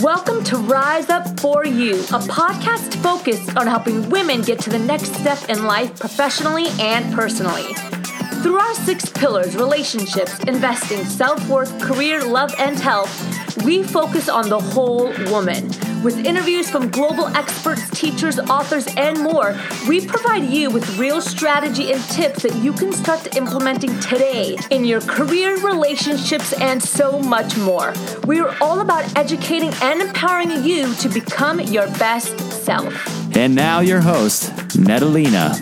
Welcome to Rise Up For You, a podcast focused on helping women get to the next step in life professionally and personally. Through our six pillars relationships, investing, self worth, career, love, and health we focus on the whole woman. With interviews from global experts, teachers, authors, and more, we provide you with real strategy and tips that you can start implementing today in your career, relationships, and so much more. We are all about educating and empowering you to become your best self. And now, your host, Natalina.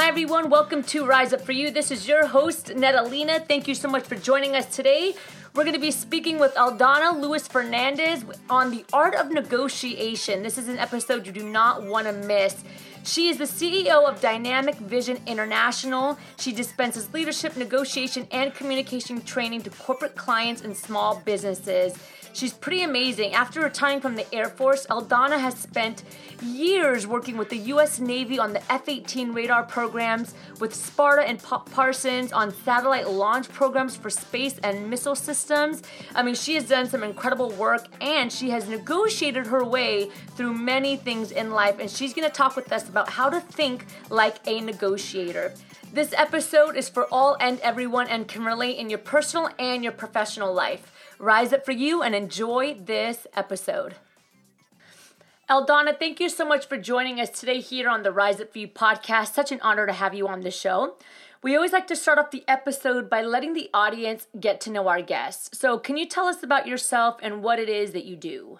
Hi, everyone. Welcome to Rise Up For You. This is your host, Natalina. Thank you so much for joining us today. We're going to be speaking with Eldonna Lewis Fernandez on the art of negotiation. This is an episode you do not want to miss. She is the CEO of Dynamic Vision International. She dispenses leadership, negotiation, and communication training to corporate clients and small businesses. She's pretty amazing. After retiring from the Air Force, Eldonna has spent years working with the U.S. Navy on the F 18 radar programs, with Sparta and Parsons on satellite launch programs for space and missile systems. I mean, she has done some incredible work and she has negotiated her way through many things in life. And she's to talk with us about how to think like a negotiator. This episode is for all and everyone and can relate in your personal and your professional life. Rise up for you and enjoy this episode. Eldonna, thank you so much for joining us today here on the Rise Up For You podcast. Such an honor to have you on the show. We always like to start off the episode by letting the audience get to know our guests. So, can you tell us about yourself and what it is that you do?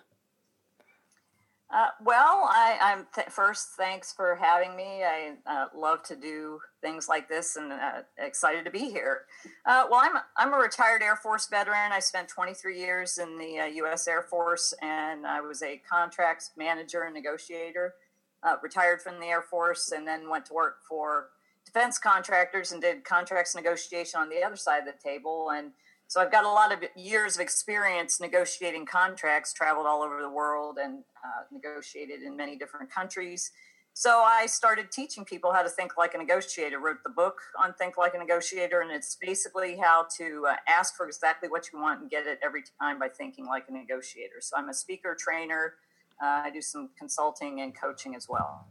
Uh, well, I, am th- first. Thanks for having me. I uh, love to do things like this, and uh, excited to be here. Uh, well, I'm I'm a retired Air Force veteran. I spent 23 years in the U.S. Uh, Air Force, and I was a contracts manager and negotiator. Uh, retired from the Air Force, and then went to work for defense contractors and did contracts negotiation on the other side of the table, and so I've got a lot of years of experience negotiating contracts, traveled all over the world and uh, negotiated in many different countries. So I started teaching people how to think like a negotiator, wrote the book on Think Like a Negotiator, and it's basically how to uh, ask for exactly what you want and get it every time by thinking like a negotiator. So I'm a speaker, trainer, uh, I do some consulting and coaching as well.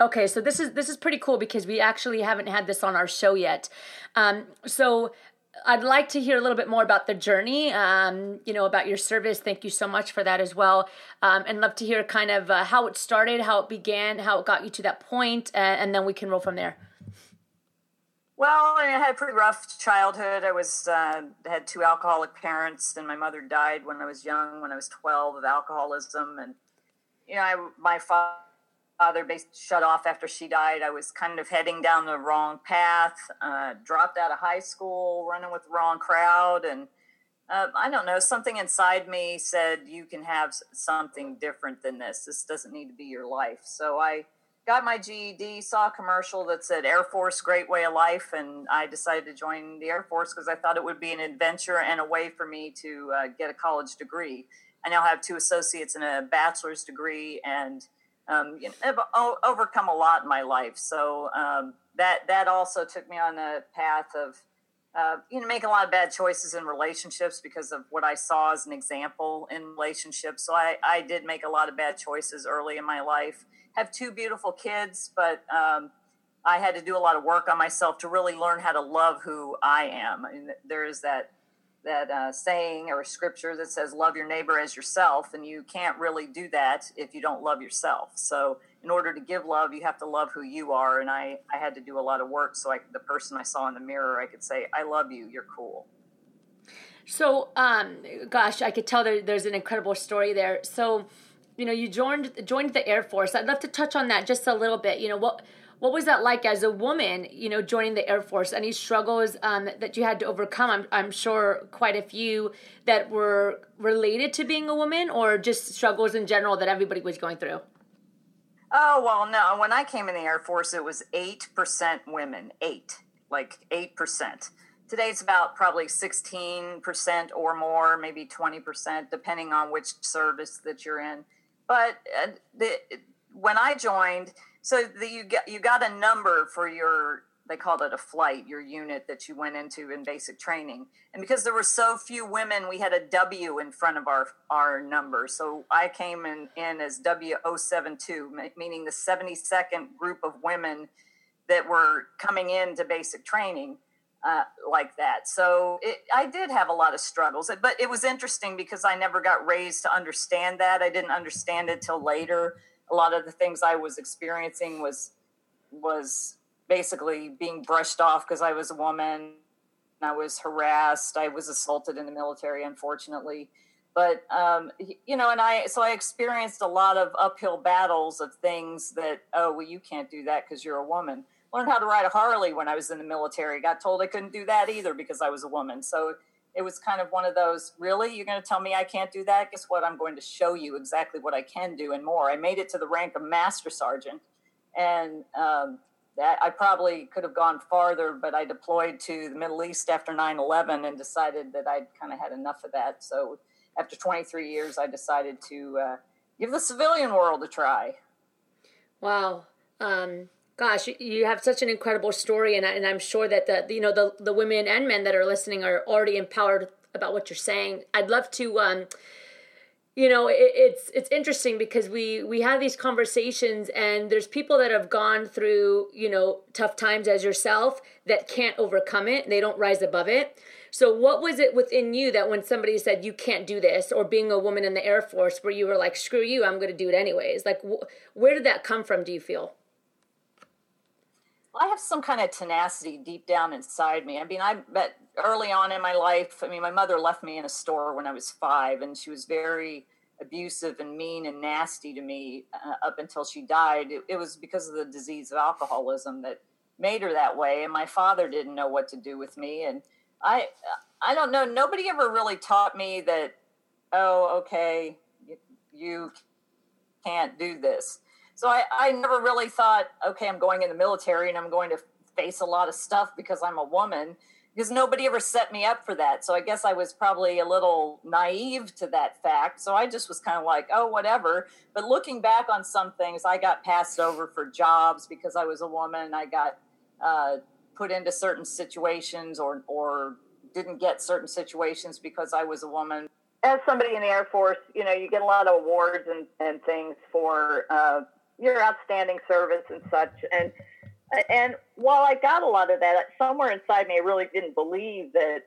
Okay, so this is this is pretty cool because we actually haven't had this on our show yet. Um, so I'd like to hear a little bit more about the journey, um, you know, about your service. Thank you so much for that as well. Um, and love to hear kind of uh, how it started, how it began, how it got you to that point, and, and then we can roll from there. Well, I had a pretty rough childhood. I was uh, had two alcoholic parents, and my mother died when I was young, when I was twelve, of alcoholism. And you know, I, my father father basically shut off after she died. I was kind of heading down the wrong path, uh, dropped out of high school, running with the wrong crowd. And uh, I don't know, something inside me said, you can have something different than this. This doesn't need to be your life. So I got my GED, saw a commercial that said Air Force, great way of life. And I decided to join the Air Force because I thought it would be an adventure and a way for me to uh, get a college degree. I now have two associates and a bachelor's degree. And um, you know, I've overcome a lot in my life. So um, that that also took me on a path of uh, you know making a lot of bad choices in relationships because of what I saw as an example in relationships. So I I did make a lot of bad choices early in my life. Have two beautiful kids, but um, I had to do a lot of work on myself to really learn how to love who I am. Mean, there is that that uh, saying or scripture that says love your neighbor as yourself and you can't really do that if you don't love yourself. So in order to give love you have to love who you are and i i had to do a lot of work so the person i saw in the mirror i could say i love you you're cool. So um gosh i could tell there, there's an incredible story there. So you know you joined joined the air force. I'd love to touch on that just a little bit. You know what what was that like as a woman, you know, joining the Air Force? Any struggles um, that you had to overcome? I'm, I'm sure quite a few that were related to being a woman or just struggles in general that everybody was going through. Oh, well, no. When I came in the Air Force, it was 8% women. Eight. Like 8%. Today it's about probably 16% or more, maybe 20%, depending on which service that you're in. But uh, the, when I joined, so the, you got you got a number for your they called it a flight, your unit that you went into in basic training. And because there were so few women, we had a W in front of our our number. So I came in, in as W072, meaning the 72nd group of women that were coming into basic training uh, like that. So it, I did have a lot of struggles, but it was interesting because I never got raised to understand that. I didn't understand it till later. A lot of the things I was experiencing was was basically being brushed off because I was a woman. I was harassed. I was assaulted in the military, unfortunately. But um, you know, and I so I experienced a lot of uphill battles of things that oh well you can't do that because you're a woman. Learned how to ride a Harley when I was in the military. Got told I couldn't do that either because I was a woman. So it was kind of one of those really you're going to tell me I can't do that? Guess what? I'm going to show you exactly what I can do and more. I made it to the rank of master sergeant, and um, that I probably could have gone farther, but I deployed to the Middle East after 9 11 and decided that I'd kind of had enough of that. So after 23 years, I decided to uh, give the civilian world a try. Wow. Um, gosh, you have such an incredible story, and, I, and I'm sure that the you know the the women and men that are listening are already empowered about what you're saying. I'd love to um, you know it, it's it's interesting because we we have these conversations and there's people that have gone through you know tough times as yourself that can't overcome it. They don't rise above it. So what was it within you that when somebody said you can't do this or being a woman in the air force where you were like screw you i'm going to do it anyways like wh- where did that come from do you feel I have some kind of tenacity deep down inside me. I mean, I bet early on in my life, I mean, my mother left me in a store when I was five, and she was very abusive and mean and nasty to me uh, up until she died. It, it, was because of the disease of alcoholism that made her that way. And my father didn't know what to do with me. And I, I don't know. Nobody ever really taught me that. Oh, okay, you can't do this so I, I never really thought, okay, I'm going in the military and I'm going to face a lot of stuff because I'm a woman because nobody ever set me up for that. So I guess I was probably a little naive to that fact. So I just was kind of like, oh, whatever. But looking back on some things, I got passed over for jobs because I was a woman. I got uh, put into certain situations or, or didn't get certain situations because I was a woman. As somebody in the Air Force, you know, you get a lot of awards and, and things for uh, your outstanding service and such. And and while I got a lot of that, somewhere inside me, I really didn't believe that.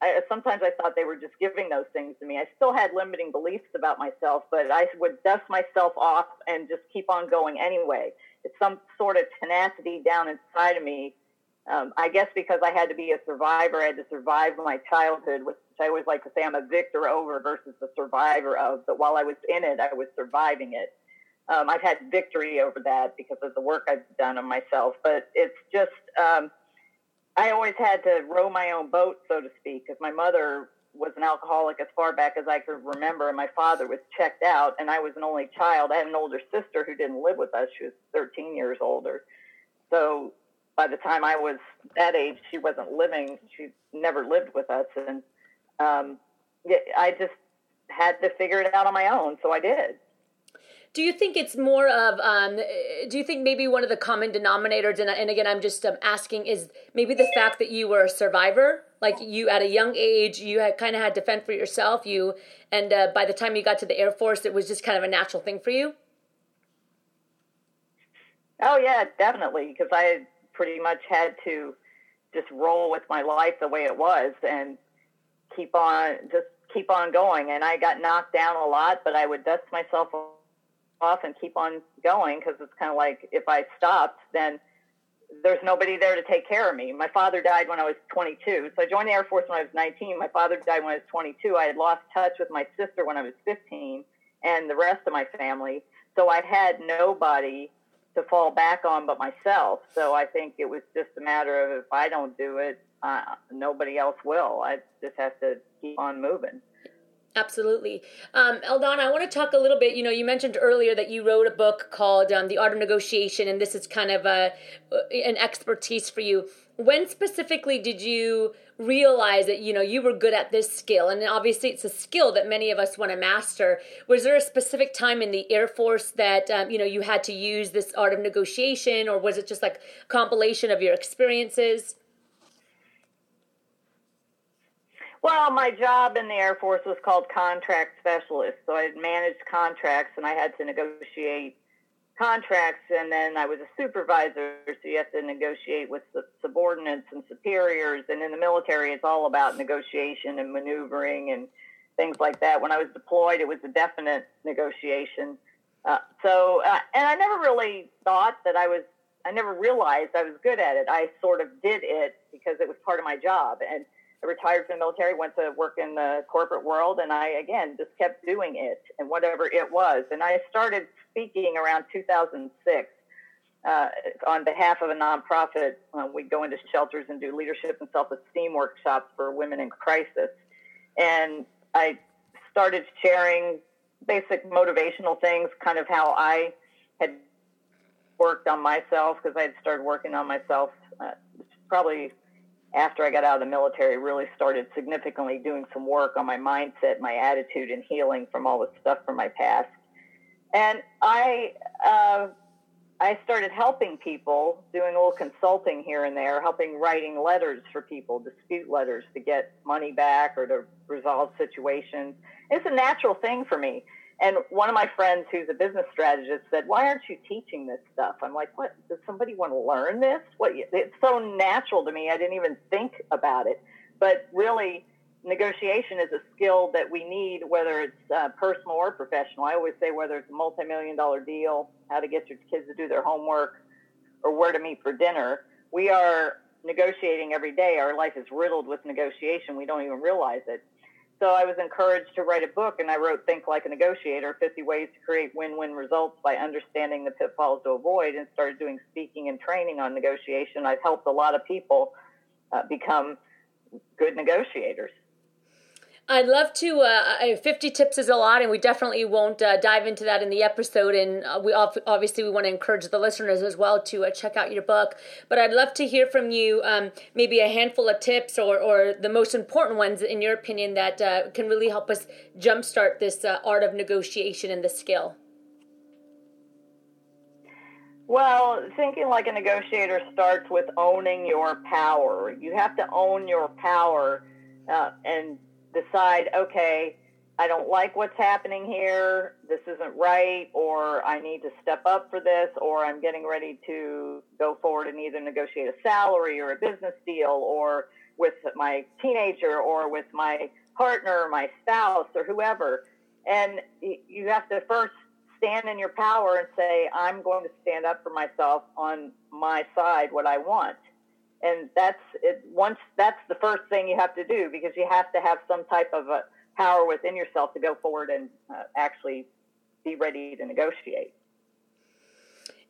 I, sometimes I thought they were just giving those things to me. I still had limiting beliefs about myself, but I would dust myself off and just keep on going anyway. It's some sort of tenacity down inside of me. Um, I guess because I had to be a survivor, I had to survive my childhood, which I always like to say I'm a victor over versus the survivor of. But while I was in it, I was surviving it um, I've had victory over that because of the work I've done on myself. But it's just, um, I always had to row my own boat, so to speak, because my mother was an alcoholic as far back as I could remember, and my father was checked out, and I was an only child. I had an older sister who didn't live with us; she was 13 years older. So by the time I was that age, she wasn't living; she never lived with us, and um, I just had to figure it out on my own. So I did. Do you think it's more of, um, do you think maybe one of the common denominators, and, and again, I'm just um, asking, is maybe the fact that you were a survivor? Like you, at a young age, you had kind of had to fend for yourself. You, and uh, by the time you got to the Air Force, it was just kind of a natural thing for you. Oh yeah, definitely, because I pretty much had to just roll with my life the way it was and keep on just keep on going. And I got knocked down a lot, but I would dust myself off and keep on going because it's kind of like if I stopped, then there's nobody there to take care of me. My father died when I was 22. So I joined the Air Force when I was 19. My father died when I was 22. I had lost touch with my sister when I was 15 and the rest of my family. So I had nobody to fall back on but myself. So I think it was just a matter of if I don't do it, uh, nobody else will. I just have to keep on moving. Absolutely. Um, Eldonna, I want to talk a little bit. You know, you mentioned earlier that you wrote a book called um, The Art of Negotiation, and this is kind of a, an expertise for you. When specifically did you realize that, you know, you were good at this skill? And obviously, it's a skill that many of us want to master. Was there a specific time in the Air Force that, um, you know, you had to use this art of negotiation, or was it just like compilation of your experiences? Well, my job in the Air Force was called contract specialist. So I managed contracts and I had to negotiate contracts. And then I was a supervisor, so you have to negotiate with subordinates and superiors. And in the military, it's all about negotiation and maneuvering and things like that. When I was deployed, it was a definite negotiation. Uh, so, uh, and I never really thought that I was, I never realized I was good at it. I sort of did it because it was part of my job. And I retired from the military, went to work in the corporate world, and I again just kept doing it and whatever it was. And I started speaking around 2006 uh, on behalf of a nonprofit. Uh, we go into shelters and do leadership and self-esteem workshops for women in crisis. And I started sharing basic motivational things, kind of how I had worked on myself because I had started working on myself uh, probably after I got out of the military, really started significantly doing some work on my mindset, my attitude, and healing from all the stuff from my past. And I, uh, I started helping people, doing a little consulting here and there, helping writing letters for people, dispute letters to get money back or to resolve situations. It's a natural thing for me. And one of my friends who's a business strategist said, "Why aren't you teaching this stuff?" I'm like, "What? Does somebody want to learn this? What? It's so natural to me. I didn't even think about it. But really, negotiation is a skill that we need, whether it's uh, personal or professional. I always say whether it's a multi-million dollar deal, how to get your kids to do their homework, or where to meet for dinner. We are negotiating every day. Our life is riddled with negotiation. We don't even realize it. So I was encouraged to write a book, and I wrote Think Like a Negotiator 50 Ways to Create Win Win Results by Understanding the Pitfalls to Avoid, and started doing speaking and training on negotiation. I've helped a lot of people uh, become good negotiators. I'd love to. Uh, 50 tips is a lot, and we definitely won't uh, dive into that in the episode. And uh, we obviously we want to encourage the listeners as well to uh, check out your book. But I'd love to hear from you, um, maybe a handful of tips or, or the most important ones, in your opinion, that uh, can really help us jumpstart this uh, art of negotiation and the skill. Well, thinking like a negotiator starts with owning your power. You have to own your power and decide, okay, I don't like what's happening here, this isn't right, or I need to step up for this, or I'm getting ready to go forward and either negotiate a salary or a business deal, or with my teenager, or with my partner, or my spouse, or whoever. And you have to first stand in your power and say, I'm going to stand up for myself on my side, what I want and that's it once that's the first thing you have to do because you have to have some type of a power within yourself to go forward and uh, actually be ready to negotiate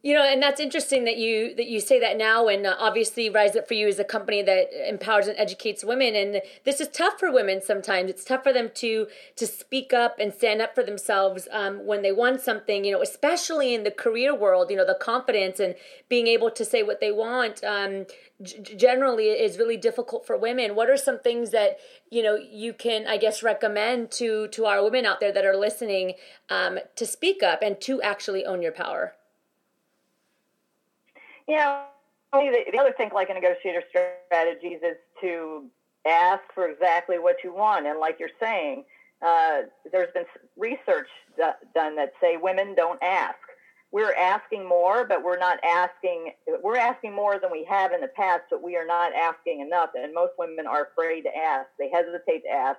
you know, and that's interesting that you that you say that now. And uh, obviously, Rise Up for You is a company that empowers and educates women. And this is tough for women sometimes. It's tough for them to to speak up and stand up for themselves um, when they want something. You know, especially in the career world. You know, the confidence and being able to say what they want. Um, generally, is really difficult for women. What are some things that you know you can, I guess, recommend to to our women out there that are listening um, to speak up and to actually own your power? Yeah, the, the other thing, like a negotiator strategies, is to ask for exactly what you want. And like you're saying, uh, there's been research done that say women don't ask. We're asking more, but we're not asking. We're asking more than we have in the past, but we are not asking enough. And most women are afraid to ask. They hesitate to ask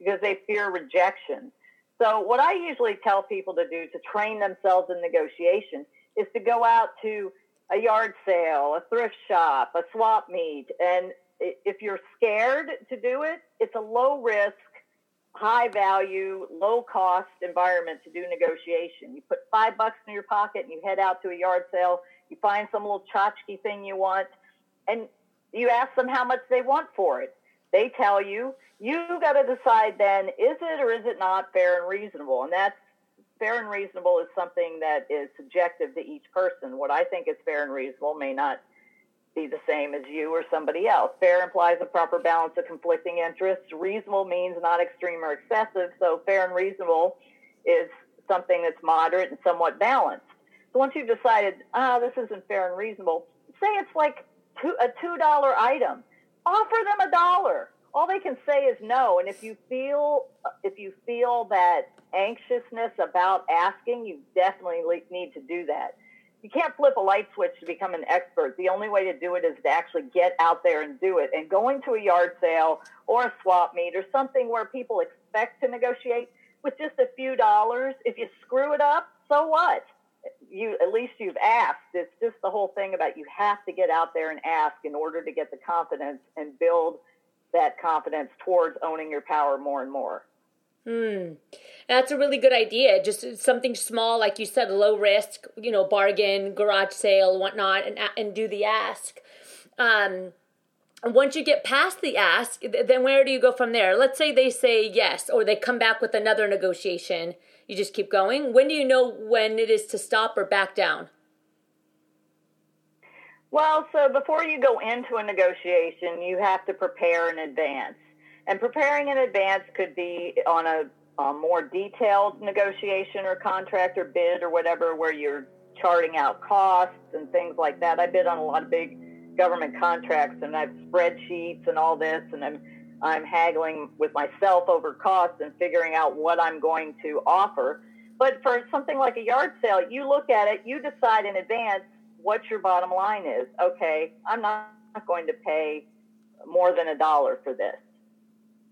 because they fear rejection. So, what I usually tell people to do to train themselves in negotiation is to go out to a yard sale, a thrift shop, a swap meet. And if you're scared to do it, it's a low risk, high value, low cost environment to do negotiation. You put five bucks in your pocket and you head out to a yard sale. You find some little tchotchke thing you want, and you ask them how much they want for it. They tell you, you got to decide then is it or is it not fair and reasonable? And that's fair and reasonable is something that is subjective to each person. What I think is fair and reasonable may not be the same as you or somebody else. Fair implies a proper balance of conflicting interests. Reasonable means not extreme or excessive. So fair and reasonable is something that's moderate and somewhat balanced. So once you've decided, ah, this isn't fair and reasonable, say it's like two, a $2 item. Offer them a dollar. All they can say is no. And if you feel, uh, if you feel that anxiousness about asking, you definitely need to do that you can't flip a light switch to become an expert. The only way to do it is to actually get out there and do it. And going to a yard sale or a swap meet or something where people expect to negotiate with just a few dollars, if you screw it up, so what? You at least you've asked. It's just the whole thing about you have to get out there and ask in order to get the confidence and build that confidence towards owning your power more and more. Hmm. That's a really good idea. Just something small, like you said, low risk, you know, bargain, garage sale, whatnot, and and do the ask. Um, once you get past the ask, then where do you go from there? Let's say they say yes, or they come back with another negotiation. You just keep going. When do you know when it is to stop or back down? Well, so before you go into a negotiation, you have to prepare in advance. And preparing in advance could be on a, a more detailed negotiation or contract or bid or whatever, where you're charting out costs and things like that. I bid on a lot of big government contracts and I have spreadsheets and all this, and I'm I'm haggling with myself over costs and figuring out what I'm going to offer. But for something like a yard sale, you look at it, you decide in advance what your bottom line is. Okay, I'm not going to pay more than a dollar for this.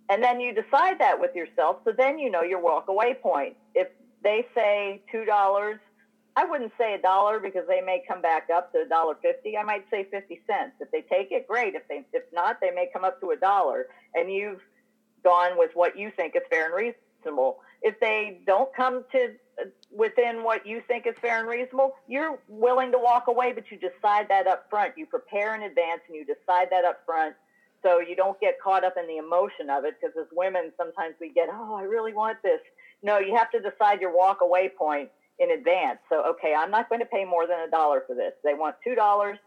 And then you decide that with yourself. So then you know your walk away point. If they say $2, I wouldn't say a dollar because they may come back up to a dollar fifty. I might say fifty cents. If they take it, great. If they if not, they may come up to a dollar, and you've gone with what you think is fair and reasonable. If they don't come to uh, within what you think is fair and reasonable, you're willing to walk away, but you decide that up front. You prepare in advance, and you decide that up front. So you don't get caught up in the emotion of it because as women sometimes we get oh i really want this. No you have to decide your walk away point in advance. So okay i'm not going to pay more than a dollar for this. They want two dollars.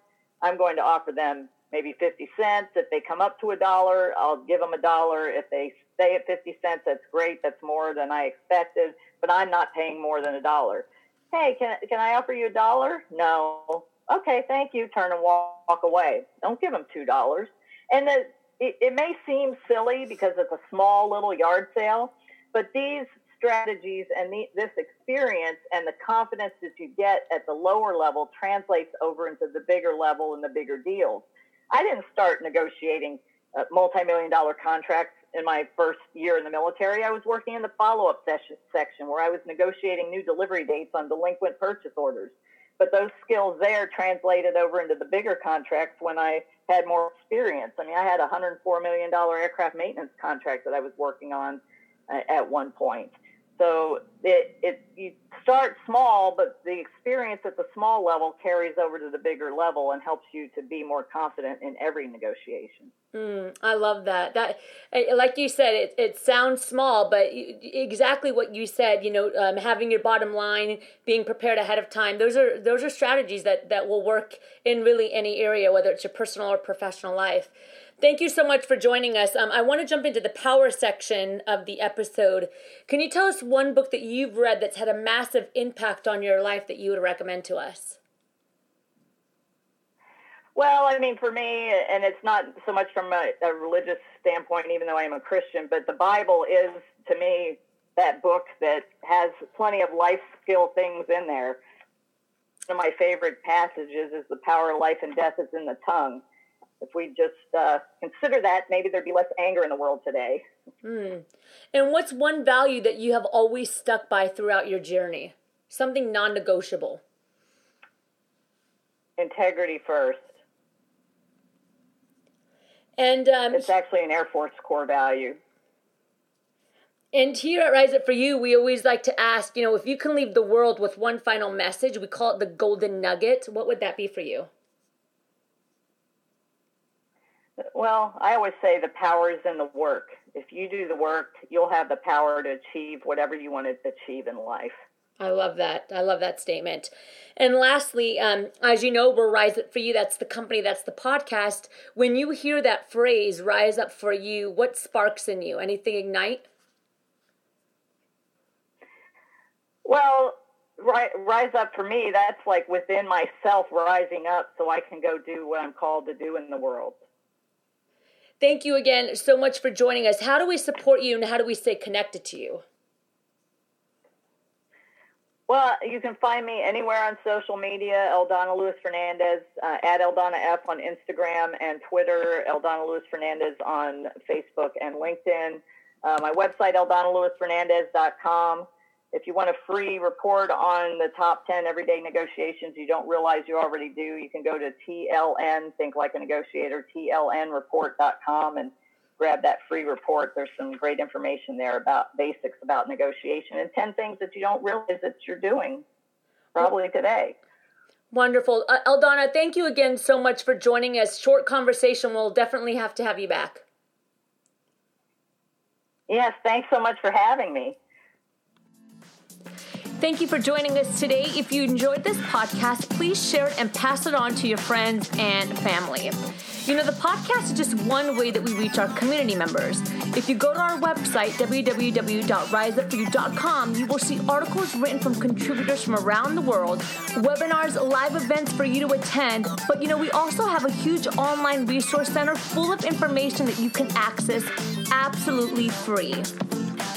I'm going to offer them maybe 50 cents. If they come up to a dollar i'll give them a dollar. If they stay at 50 cents that's great that's more than i expected but i'm not paying more than a dollar. Hey can, can i offer you a dollar? No. Okay thank you turn and walk, away. Don't give them two dollars. And the, it, it may seem silly because it's a small little yard sale, but these strategies and the, this experience and the confidence that you get at the lower level translates over into the bigger level and the bigger deals. I didn't start negotiating uh, multi-million dollar contracts in my first year in the military. I was working in the follow-up session, section where I was negotiating new delivery dates on delinquent purchase orders. But those skills there translated over into the bigger contracts when I had more experience. I mean, I had a $104 million aircraft maintenance contract that I was working on uh, at one point. So it, it you start small, but the experience at the small level carries over to the bigger level and helps you to be more confident in every negotiation. Mm, I love that. That, eh, like you said, it, it sounds small, but exactly what you said. You know, um, having your bottom line, being prepared ahead of time. Those are those are strategies that that will work in really any area, whether it's your personal or professional life. Thank you so much for joining us. Um, I want to jump into the power section of the episode. Can you tell us one book that you've read that's had a massive impact on your life that you would recommend to us? Well, I mean, for me, and it's not so much from a, a religious standpoint, even though I am a Christian, but the Bible is, to me, that book that has plenty of life skill things in there. One of my favorite passages is the power of life and death is in the tongue if we just uh, consider that, maybe there'd be less anger in the world today. Hmm. And what's one value that you have always stuck by throughout your journey? Something non negotiable? Integrity first. And um, it's actually an Air Force core value. And here at Rise Up For You, we always like to ask, you know, if you can leave the world with one final message, we call it the golden nugget, what would that be for you? Well, I always say the power is in the work. if you do the work, you'll have the power to achieve whatever you want to achieve in life. I love that. I love that statement. And lastly, um, as you know, we're Rise Up For You. That's the company, that's the podcast. When you hear that phrase, Rise Up For You, what sparks in you? Anything ignite? Well, rise up for me, that's like within myself rising up so I can go do what I'm called to do in the world. Thank you again so much for joining us. How do we support you and how do we stay connected to you? Well, you can find me anywhere on social media, Eldonna Lewis Fernandez, uh, at Eldonna F on Instagram and Twitter, Eldonna Lewis Fernandez on Facebook and LinkedIn. Uh, my website, eldonnaLewisFernandez.com. If you want a free report on the top 10 everyday negotiations you don't realize you already do, you can go to TLN, think like a negotiator, TLNreport.com and grab that free report. There's some great information there about basics about negotiation and 10 things that you don't realize that you're doing probably today. Wonderful. Uh, Eldonna, thank you again so much for joining us. Short conversation. We'll definitely have to have you back. Yes, thanks so much for having me. Thank you for joining us today. If you enjoyed this podcast, please share it and pass it on to your friends and family. You know, the podcast is just one way that we reach our community members. If you go to our website, www.riseupforyou.com, you will see articles written from contributors from around the world, webinars, live events for you to attend. But you know, we also have a huge online resource center full of information that you can access absolutely free.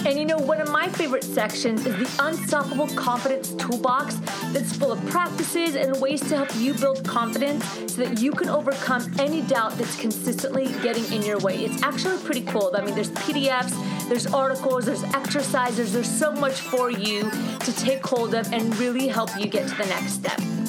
And you know, one of my favorite sections is the Unstoppable Confidence Toolbox that's full of practices and ways to help you build confidence so that you can overcome any doubt that's consistently getting in your way. It's actually pretty cool. I mean, there's PDFs, there's articles, there's exercises, there's so much for you to take hold of and really help you get to the next step.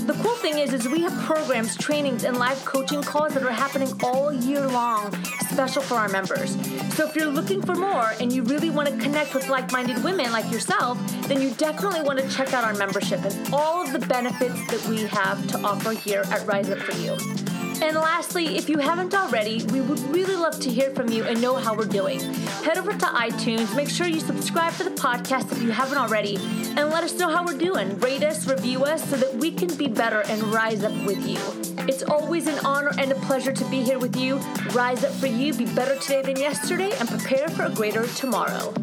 Thing is, is we have programs, trainings, and live coaching calls that are happening all year long, special for our members. So if you're looking for more and you really want to connect with like-minded women like yourself, then you definitely want to check out our membership and all of the benefits that we have to offer here at Rise Up For You. And lastly, if you haven't already, we would really love to hear from you and know how we're doing. Head over to iTunes, make sure you subscribe to the podcast if you haven't already, and let us know how we're doing. Rate us, review us, so that we can be better and rise up with you. It's always an honor and a pleasure to be here with you. Rise up for you, be better today than yesterday, and prepare for a greater tomorrow.